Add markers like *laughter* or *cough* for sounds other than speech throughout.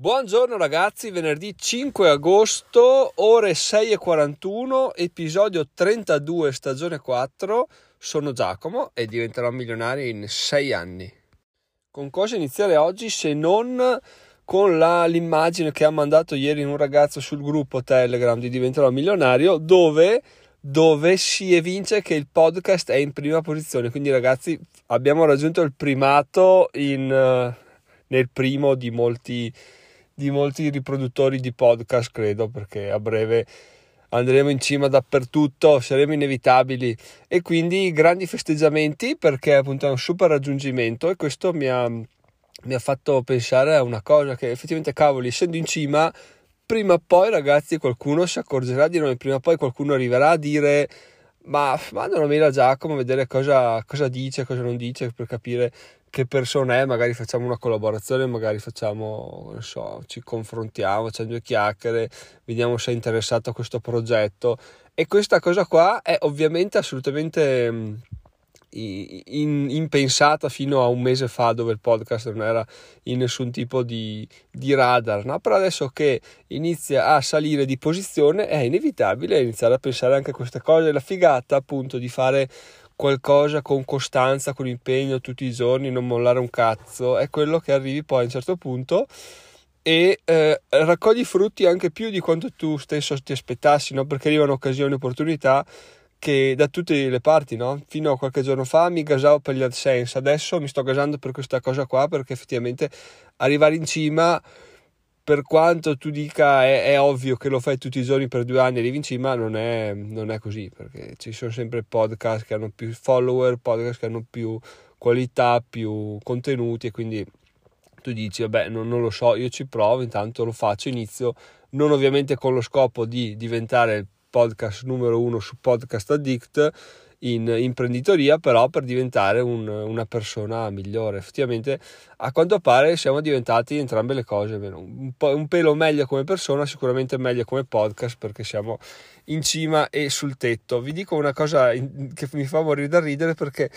Buongiorno ragazzi, venerdì 5 agosto, ore 6.41, episodio 32, stagione 4. Sono Giacomo e diventerò milionario in 6 anni. Con cosa iniziare oggi se non con la, l'immagine che ha mandato ieri un ragazzo sul gruppo Telegram di Diventerò milionario dove, dove si evince che il podcast è in prima posizione. Quindi ragazzi abbiamo raggiunto il primato in, nel primo di molti di molti riproduttori di podcast, credo, perché a breve andremo in cima dappertutto, saremo inevitabili. E quindi grandi festeggiamenti perché appunto è un super raggiungimento e questo mi ha, mi ha fatto pensare a una cosa che effettivamente cavoli, essendo in cima, prima o poi ragazzi qualcuno si accorgerà di noi, prima o poi qualcuno arriverà a dire ma manda una mail a Giacomo a vedere cosa, cosa dice, cosa non dice per capire che persona è, magari facciamo una collaborazione, magari facciamo, non so, ci confrontiamo, facciamo due chiacchiere, vediamo se è interessato a questo progetto. E questa cosa qua è ovviamente assolutamente mm, impensata fino a un mese fa dove il podcast non era in nessun tipo di, di radar, no? però adesso che inizia a salire di posizione è inevitabile iniziare a pensare anche a queste cose, la figata appunto di fare qualcosa con costanza, con impegno tutti i giorni, non mollare un cazzo, è quello che arrivi poi a un certo punto e eh, raccogli frutti anche più di quanto tu stesso ti aspettassi, no? perché arrivano occasioni, opportunità che da tutte le parti, no? fino a qualche giorno fa mi gasavo per gli AdSense, adesso mi sto gasando per questa cosa qua perché effettivamente arrivare in cima per quanto tu dica è, è, ovvio che lo fai tutti i giorni per due anni e arrivi in cima, non è, non è così, perché ci sono sempre podcast che hanno più follower, podcast che hanno più qualità, più contenuti e quindi tu dici, vabbè, non, non lo so, io ci provo, intanto lo faccio, inizio, non ovviamente con lo scopo di diventare il podcast numero uno su Podcast Addict, in imprenditoria, però per diventare un, una persona migliore. Effettivamente, a quanto pare, siamo diventati entrambe le cose. Un, un pelo meglio come persona, sicuramente meglio come podcast perché siamo in cima e sul tetto. Vi dico una cosa che mi fa morire da ridere perché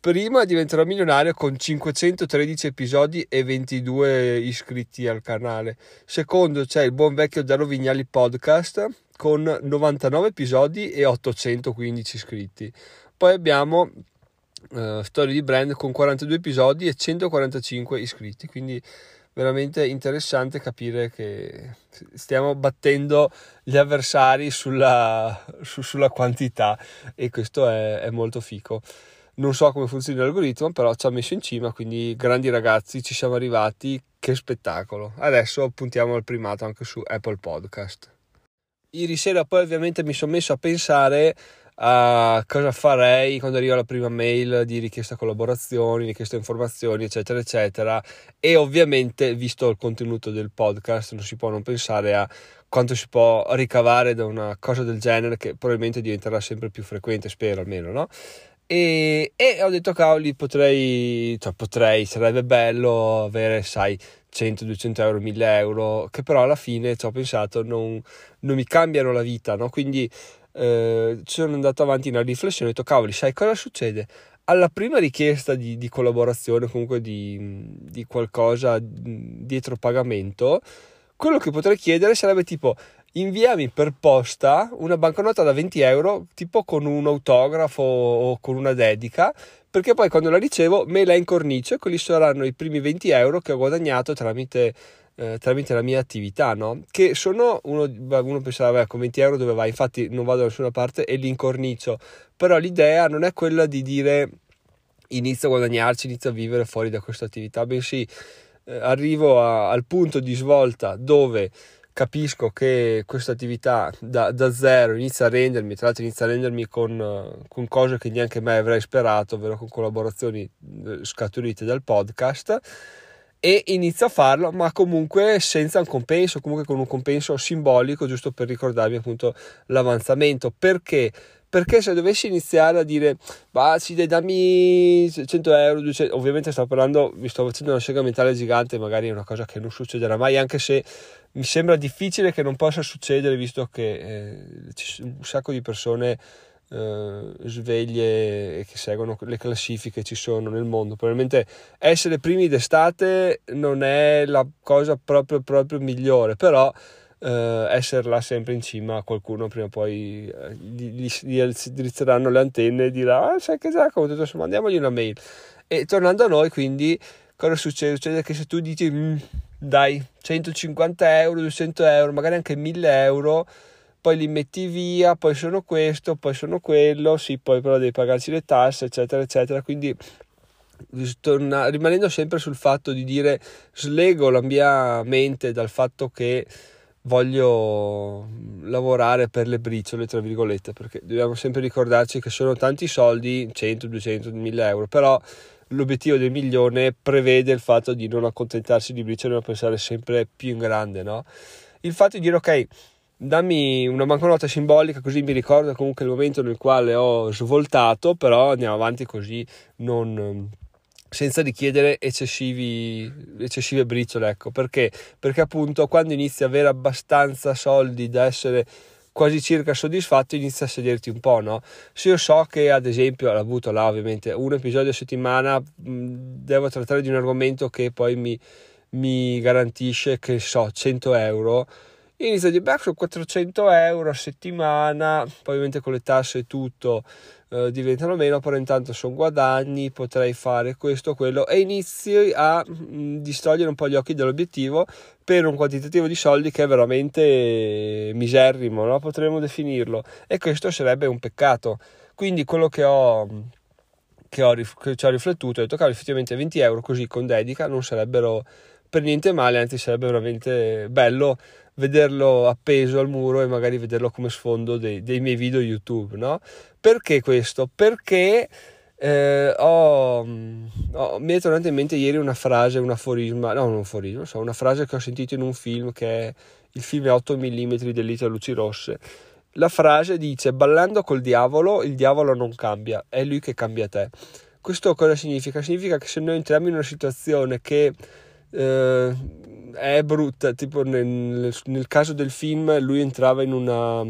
prima diventerò milionario con 513 episodi e 22 iscritti al canale. Secondo c'è il buon vecchio Daro Vignali podcast con 99 episodi e 815 iscritti. Poi abbiamo uh, Storie di Brand con 42 episodi e 145 iscritti, quindi veramente interessante capire che stiamo battendo gli avversari sulla, su, sulla quantità e questo è, è molto fico. Non so come funziona l'algoritmo, però ci ha messo in cima, quindi grandi ragazzi, ci siamo arrivati, che spettacolo. Adesso puntiamo al primato anche su Apple Podcast. Ieri sera poi ovviamente mi sono messo a pensare a cosa farei quando arriva la prima mail di richiesta collaborazioni, richiesta informazioni, eccetera, eccetera. E ovviamente, visto il contenuto del podcast, non si può non pensare a quanto si può ricavare da una cosa del genere che probabilmente diventerà sempre più frequente, spero almeno, no? E, e ho detto, cavoli, potrei, cioè potrei, sarebbe bello avere, sai, 100, 200 euro, 1000 euro, che però alla fine ci ho pensato non, non mi cambiano la vita, no? Quindi eh, sono andato avanti una riflessione e ho detto, cavoli, sai cosa succede? Alla prima richiesta di, di collaborazione, comunque di, di qualcosa dietro pagamento, quello che potrei chiedere sarebbe tipo inviami per posta una banconota da 20 euro tipo con un autografo o con una dedica perché poi quando la ricevo me la incornicio e quelli saranno i primi 20 euro che ho guadagnato tramite, eh, tramite la mia attività, no? Che sono, uno, uno pensava, con 20 euro dove vai? Infatti non vado da nessuna parte e li incornicio, però l'idea non è quella di dire inizio a guadagnarci, inizio a vivere fuori da questa attività, bensì eh, arrivo a, al punto di svolta dove capisco che questa attività da, da, zero inizia a rendermi, tra l'altro inizia a rendermi con, con cose che neanche mai avrei sperato, ovvero con collaborazioni eh, scaturite dal podcast e inizio a farlo ma comunque senza un compenso comunque con un compenso simbolico giusto per ricordarmi appunto l'avanzamento. Perché perché se dovessi iniziare a dire bah sì dai dammi 100 euro 200, ovviamente sto parlando mi sto facendo una sega mentale gigante magari è una cosa che non succederà mai anche se mi sembra difficile che non possa succedere visto che eh, un sacco di persone eh, sveglie che seguono le classifiche ci sono nel mondo. Probabilmente essere primi d'estate non è la cosa proprio, proprio migliore, però eh, essere là sempre in cima a qualcuno prima o poi eh, gli, gli, drizzeranno le antenne e dirà ah sai che Giacomo tutto insomma mandiamogli una mail e tornando a noi quindi cosa succede? succede che se tu dici mm, dai 150 euro 200 euro magari anche 1000 euro poi li metti via, poi sono questo, poi sono quello, sì, poi però devi pagarci le tasse, eccetera, eccetera. Quindi torna, rimanendo sempre sul fatto di dire slego la mia mente dal fatto che voglio lavorare per le briciole, tra virgolette, perché dobbiamo sempre ricordarci che sono tanti soldi, 100, 200, 1000 euro, però l'obiettivo del milione prevede il fatto di non accontentarsi di briciole ma pensare sempre più in grande, no? Il fatto di dire ok, dammi una banconota simbolica così mi ricordo comunque il momento nel quale ho svoltato, però andiamo avanti così non, senza richiedere eccessivi, eccessive briciole, ecco, perché? Perché appunto quando inizi ad avere abbastanza soldi da essere quasi circa soddisfatto inizia a sederti un po', no? Se io so che ad esempio, l'ho avuto là ovviamente, un episodio a settimana devo trattare di un argomento che poi mi, mi garantisce che so 100 euro dire beh sono 400 euro a settimana poi ovviamente con le tasse e tutto eh, diventano meno però intanto sono guadagni potrei fare questo quello e inizi a mh, mm, distogliere un po' gli occhi dall'obiettivo per un quantitativo di soldi che è veramente miserrimo no? potremmo definirlo e questo sarebbe un peccato quindi quello che ho che, ho, che ci ho riflettuto ho detto che effettivamente 20 euro così con dedica non sarebbero per niente male anzi sarebbe veramente bello vederlo appeso al muro e magari vederlo come sfondo dei, dei miei video YouTube, no? Perché questo? Perché eh, ho, ho, mi è tornata in mente ieri una frase, un aforisma, no, un aforisma, so, una frase che ho sentito in un film che è il film 8 mm dell'Ita Luci Rosse. La frase dice: Ballando col diavolo, il diavolo non cambia, è lui che cambia te. Questo cosa significa? Significa che se noi entriamo in una situazione che eh, è brutta, tipo nel, nel, caso del film lui entrava in, una,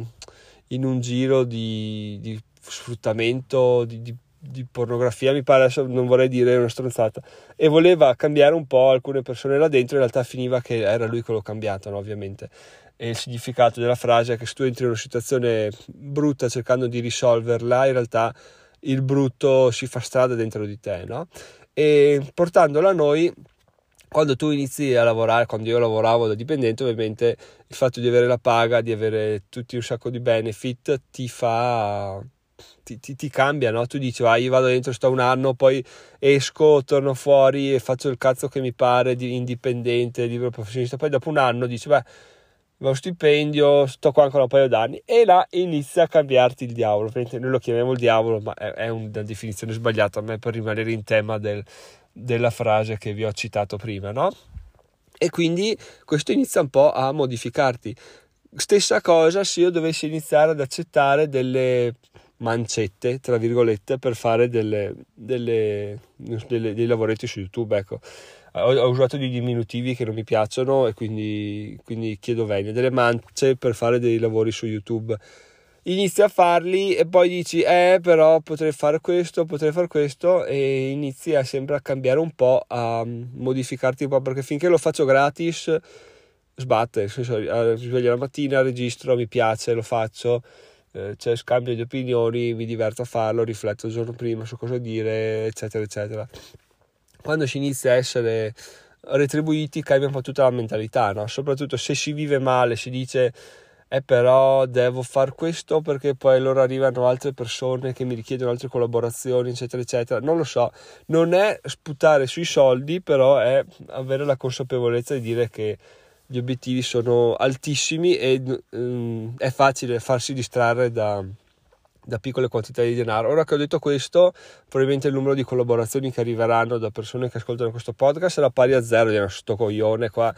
in un giro di, di sfruttamento, di, di, di, pornografia, mi pare, adesso non vorrei dire una stronzata, e voleva cambiare un po' alcune persone là dentro, in realtà finiva che era lui quello cambiato, no, ovviamente. E il significato della frase è che se tu entri in una situazione brutta cercando di risolverla, in realtà il brutto si fa strada dentro di te, no? E portandola a noi quando tu inizi a lavorare, quando io lavoravo da dipendente, ovviamente il fatto di avere la paga, di avere tutti un sacco di benefit ti fa ti, ti, ti cambia, no? Tu dici, ah, io vado dentro, sto un anno, poi esco, torno fuori e faccio il cazzo che mi pare di indipendente, libero professionista. Poi dopo un anno dici, beh, lo stipendio, sto qua ancora un paio d'anni e là inizia a cambiarti il diavolo. Noi lo chiamiamo il diavolo, ma è, è una definizione sbagliata a me per rimanere in tema del, della frase che vi ho citato prima, no? E quindi questo inizia un po' a modificarti. Stessa cosa se io dovessi iniziare ad accettare delle mancette, tra virgolette, per fare delle, delle, delle, dei lavoretti su YouTube, ecco. Ho, ho, usato dei diminutivi che non mi piacciono e quindi, quindi chiedo venia, delle mance per fare dei lavori su YouTube inizi a farli e poi dici eh però potrei fare questo, potrei fare questo e inizi a sempre a cambiare un po', a modificarti un po' perché finché lo faccio gratis sbatte, nel senso sveglio la mattina, registro, mi piace, lo faccio, eh, c'è scambio di opinioni, mi diverto a farlo, rifletto il giorno prima su cosa dire, eccetera, eccetera. Quando si inizia a essere retribuiti cambia un po' tutta la mentalità, no? soprattutto se si vive male, si dice eh però devo fare questo perché poi allora arrivano altre persone che mi richiedono altre collaborazioni, eccetera, eccetera. Non lo so, non è sputare sui soldi, però è avere la consapevolezza di dire che gli obiettivi sono altissimi e um, è facile farsi distrarre da, da piccole quantità di denaro. Ora che ho detto questo, probabilmente il numero di collaborazioni che arriveranno da persone che ascoltano questo podcast sarà pari a zero, di sto coglione qua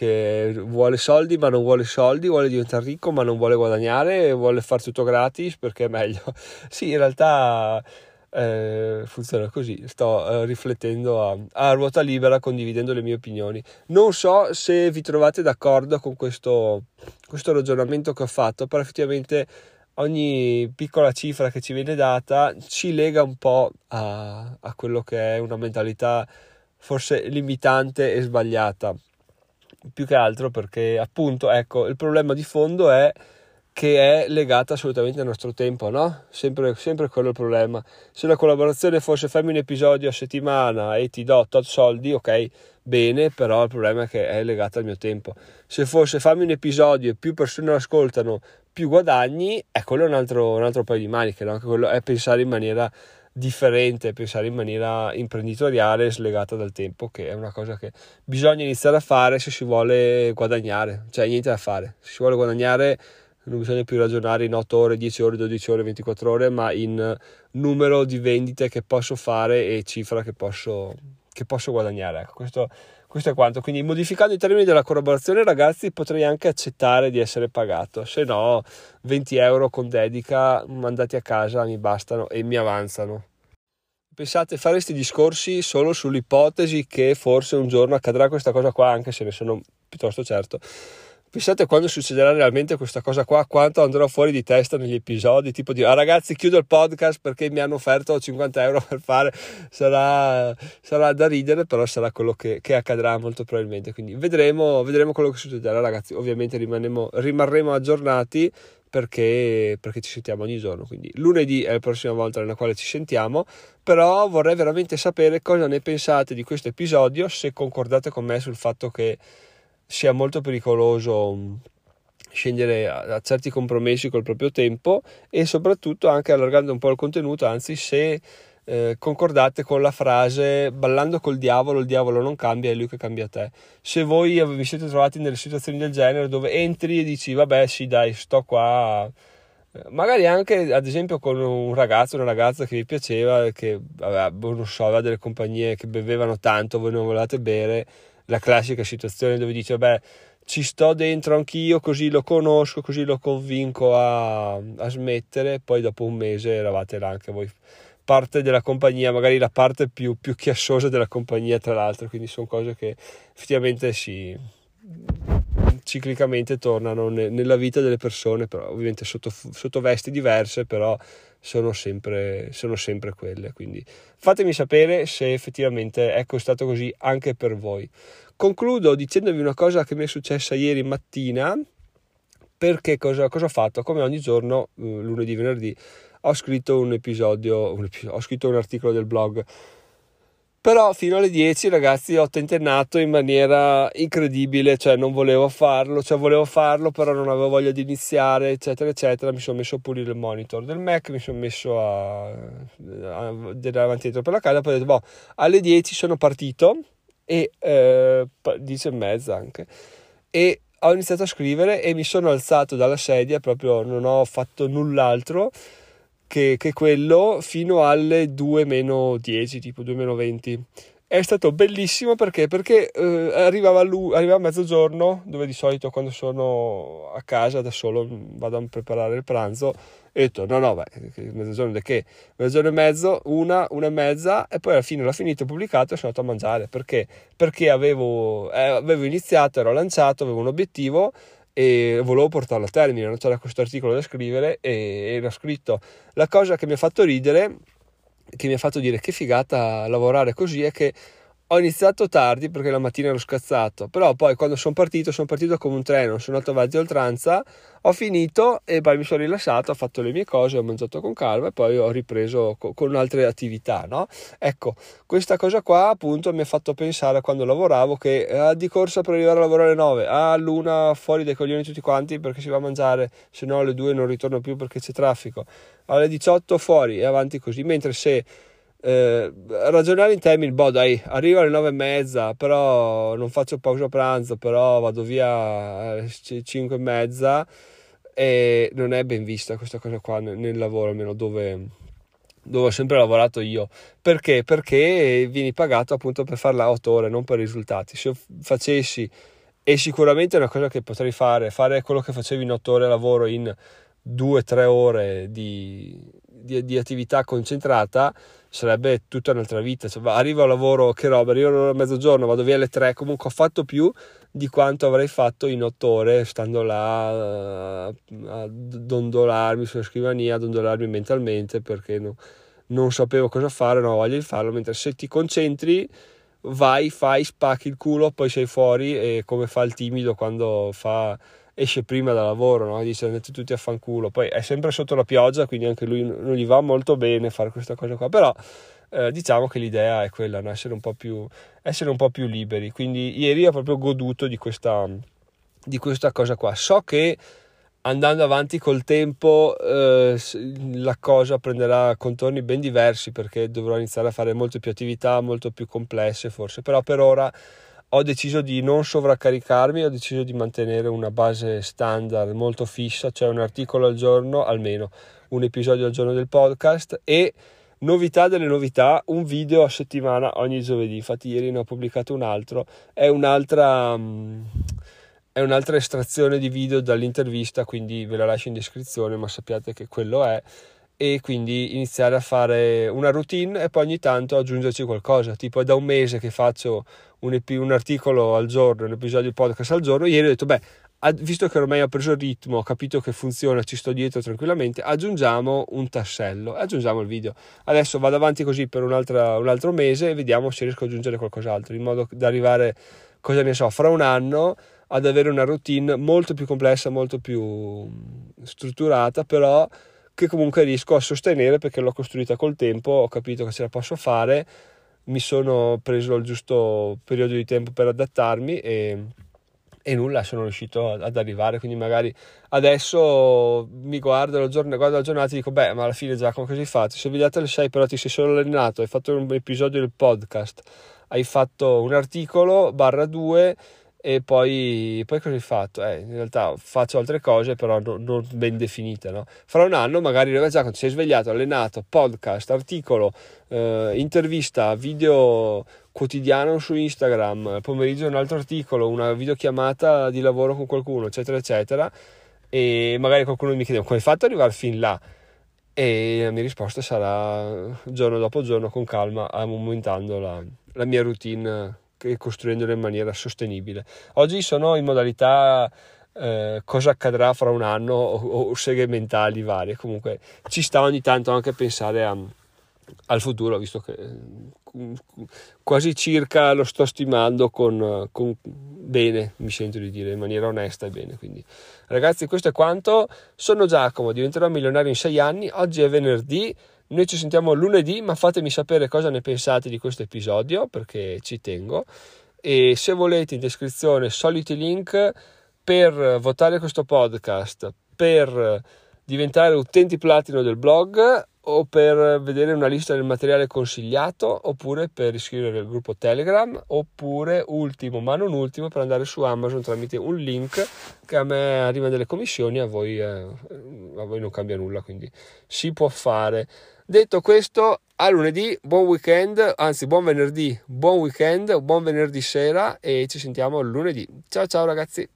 che vuole soldi ma non vuole soldi, vuole diventare ricco ma non vuole guadagnare, vuole fare tutto gratis perché è meglio. *laughs* sì, in realtà eh, funziona così, sto eh, riflettendo a, a, ruota libera condividendo le mie opinioni. Non so se vi trovate d'accordo con questo, questo ragionamento che ho fatto, però effettivamente ogni piccola cifra che ci viene data ci lega un po' a, a quello che è una mentalità forse limitante e sbagliata. Più che altro perché appunto, ecco, il problema di fondo è che è legata assolutamente al nostro tempo, no? Sempre, sempre quello il problema. Se la collaborazione fosse fammi un episodio a settimana e ti do tot soldi, ok, bene, però il problema è che è legata al mio tempo. Se fosse fammi un episodio e più persone lo ascoltano, più guadagni, è quello un altro, un altro paio di maniche, no? Quello è pensare in maniera differente, pensare in maniera imprenditoriale slegata dal tempo, che è una cosa che bisogna iniziare a fare se si vuole guadagnare, cioè niente da fare. Se si vuole guadagnare non bisogna più ragionare in 8 ore, 10 ore, 12 ore, 24 ore, ma in numero di vendite che posso fare e cifra che posso, che posso guadagnare. Ecco, questo, questo, è quanto. Quindi, modificando i termini della collaborazione, ragazzi, potrei anche accettare di essere pagato. Se no, 20 euro con dedica mandati a casa mi bastano e mi avanzano. Pensate, fare questi discorsi solo sull'ipotesi che forse un giorno accadrà questa cosa qua, anche se ne sono piuttosto certo Pensate quando succederà realmente questa cosa qua, quanto andrò fuori di testa negli episodi, tipo di ah ragazzi chiudo il podcast perché mi hanno offerto 50 euro per fare, sarà, sarà da ridere, però sarà quello che, che, accadrà molto probabilmente, quindi vedremo, vedremo quello che succederà ragazzi, ovviamente rimarremo aggiornati perché, perché, ci sentiamo ogni giorno. Quindi lunedì è la prossima volta nella quale ci sentiamo. Però vorrei veramente sapere cosa ne pensate di questo episodio, se concordate con me sul fatto che sia molto pericoloso mm, scendere a, certi compromessi col proprio tempo e soprattutto anche allargando un po' il contenuto, anzi se eh, concordate con la frase ballando col diavolo il diavolo non cambia è lui che cambia te se voi vi siete trovati nelle situazioni del genere dove entri e dici vabbè sì dai sto qua eh, magari anche ad esempio con un ragazzo una ragazza che vi piaceva che vabbè, non so, aveva delle compagnie che bevevano tanto voi non volevate bere la classica situazione dove dice, beh, ci sto dentro anch'io, così lo conosco, così lo convinco a, a smettere, poi dopo un mese eravate là anche voi parte della compagnia, magari la parte più, più chiassosa della compagnia tra l'altro, quindi sono cose che effettivamente si ciclicamente tornano nella vita delle persone, però ovviamente sotto, sotto vesti diverse, però sono sempre, sono sempre quelle. Quindi fatemi sapere se effettivamente è stato così anche per voi. Concludo dicendovi una cosa che mi è successa ieri mattina, perché cosa, cosa ho fatto? Come ogni giorno, eh, lunedì, venerdì, ho scritto un episodio, un episodio ho scritto un articolo del blog però fino alle 10 ragazzi ho tentennato in maniera incredibile, cioè non volevo farlo, cioè volevo farlo però non avevo voglia di iniziare, eccetera, eccetera. Mi sono messo a pulire il monitor del Mac, mi sono messo a, a vedere avanti dietro per la casa, poi ho detto, boh, alle 10 sono partito e eh, 10 e mezza anche e ho iniziato a scrivere e mi sono alzato dalla sedia, proprio non ho fatto null'altro che, che quello fino alle 2 meno 10, tipo 2 meno 20. È stato bellissimo perché, perché eh, arrivava, lui, arrivava a mezzogiorno, dove di solito quando sono a casa da solo vado a preparare il pranzo, e ho detto no no, beh, mezzogiorno di che? Mezzogiorno e mezzo, una, una e mezza, e poi alla fine l'ho finito, pubblicato e sono andato a mangiare. Perché? Perché avevo, eh, avevo iniziato, ero lanciato, avevo un obiettivo, e volevo portarlo a termine, non c'era questo articolo da scrivere e, e l'ho scritto. La cosa che mi ha fatto ridere, che mi ha fatto dire che figata lavorare così è che ho iniziato tardi perché la mattina ero scazzato, però poi quando sono partito, sono partito come un treno, sono andato avanti oltranza, ho finito e poi mi sono rilassato, ho fatto le mie cose, ho mangiato con calma e poi ho ripreso co- con altre attività, no? Ecco, questa cosa qua appunto mi ha fatto pensare quando lavoravo che ah, di corsa per arrivare a lavorare alle 9, ah, all'una fuori dai coglioni tutti quanti perché si va a mangiare, se no alle 2 non ritorno più perché c'è traffico, alle 18 fuori e avanti così, mentre se eh, ragionare in termini, boh dai, arrivo alle nove e mezza, però non faccio pausa pranzo, però vado via alle cinque e mezza e non è ben vista questa cosa qua nel, nel lavoro, almeno dove, dove ho sempre lavorato io. Perché? Perché vieni pagato appunto per farla a 8 ore, non per risultati. Se facessi, e sicuramente è una cosa che potrei fare, fare quello che facevi in 8 ore lavoro in 2-3 ore di, di, di attività concentrata sarebbe tutta un'altra vita. Cioè, arrivo al lavoro, che roba, arrivo a mezzogiorno, vado via alle tre, comunque ho fatto più di quanto avrei fatto in otto ore stando là a, a dondolarmi sulla scrivania, a dondolarmi mentalmente perché no, non sapevo cosa fare, non ho voglia di farlo, mentre se ti concentri vai, fai, spacchi il culo, poi sei fuori e come fa il timido quando fa esce prima da lavoro, no? dice andate tutti a fanculo, poi è sempre sotto la pioggia, quindi anche lui non gli va molto bene fare questa cosa qua, però eh, diciamo che l'idea è quella, no? essere, un più, essere, un po più, liberi, quindi ieri ho proprio goduto di questa, di questa cosa qua, so che andando avanti col tempo eh, la cosa prenderà contorni ben diversi perché dovrò iniziare a fare molte più attività, molto più complesse forse, però per ora ho deciso di non sovraccaricarmi, ho deciso di mantenere una base standard molto fissa, cioè un articolo al giorno almeno, un episodio al giorno del podcast e novità delle novità, un video a settimana ogni giovedì. Infatti ieri ne ho pubblicato un altro, è un'altra mm, è un'altra estrazione di video dall'intervista, quindi ve la lascio in descrizione, ma sappiate che quello è e quindi iniziare a fare una routine e poi ogni tanto aggiungerci qualcosa. Tipo è da un mese che faccio un, ep- un articolo al giorno, un episodio di podcast al giorno. Ieri ho detto, beh, visto che ormai ho preso il ritmo, ho capito che funziona, ci sto dietro tranquillamente, aggiungiamo un tassello e aggiungiamo il video. Adesso vado avanti così per un altro mese e vediamo se riesco ad aggiungere qualcos'altro, in modo da arrivare, cosa ne so, fra un anno ad avere una routine molto più complessa, molto più strutturata, però che comunque riesco a sostenere perché l'ho costruita col tempo, ho capito che ce la posso fare, mi sono preso il giusto periodo di tempo per adattarmi e, e nulla, sono riuscito ad arrivare, quindi magari adesso mi guardo la giornata, guardo la giornata e dico, beh, ma alla fine Giacomo cosa hai fatto? Se svegliato alle 6 però ti sei solo allenato, hai fatto un episodio del podcast, hai fatto un articolo, barra 2, e poi, poi cosa hai fatto? Eh, in realtà faccio altre cose però non, non ben definite no? fra un anno magari già quando sei svegliato allenato podcast articolo eh, intervista video quotidiano su Instagram pomeriggio un altro articolo una videochiamata di lavoro con qualcuno eccetera eccetera e magari qualcuno mi chiede come hai fatto ad arrivare fin là e la mia risposta sarà giorno dopo giorno con calma aumentando la, la mia routine e costruendolo in maniera sostenibile. Oggi sono in modalità eh, cosa accadrà fra un anno o, o, seghe mentali varie. Comunque ci sta ogni tanto anche pensare a, al futuro, visto che eh, quasi circa lo sto stimando con, con, bene, mi sento di dire, in maniera onesta e bene. Quindi, ragazzi, questo è quanto. Sono Giacomo, diventerò milionario in sei anni. Oggi è venerdì. Noi ci sentiamo lunedì, ma fatemi sapere cosa ne pensate di questo episodio perché ci tengo. E se volete in descrizione soliti link per votare questo podcast, per diventare utenti platino del blog o per vedere una lista del materiale consigliato oppure per iscrivervi al gruppo Telegram oppure ultimo ma non ultimo per andare su Amazon tramite un link che a me arriva delle commissioni a voi, eh, a voi non cambia nulla quindi si può fare. Detto questo a lunedì buon weekend anzi buon venerdì buon weekend buon venerdì sera e ci sentiamo lunedì. Ciao ciao ragazzi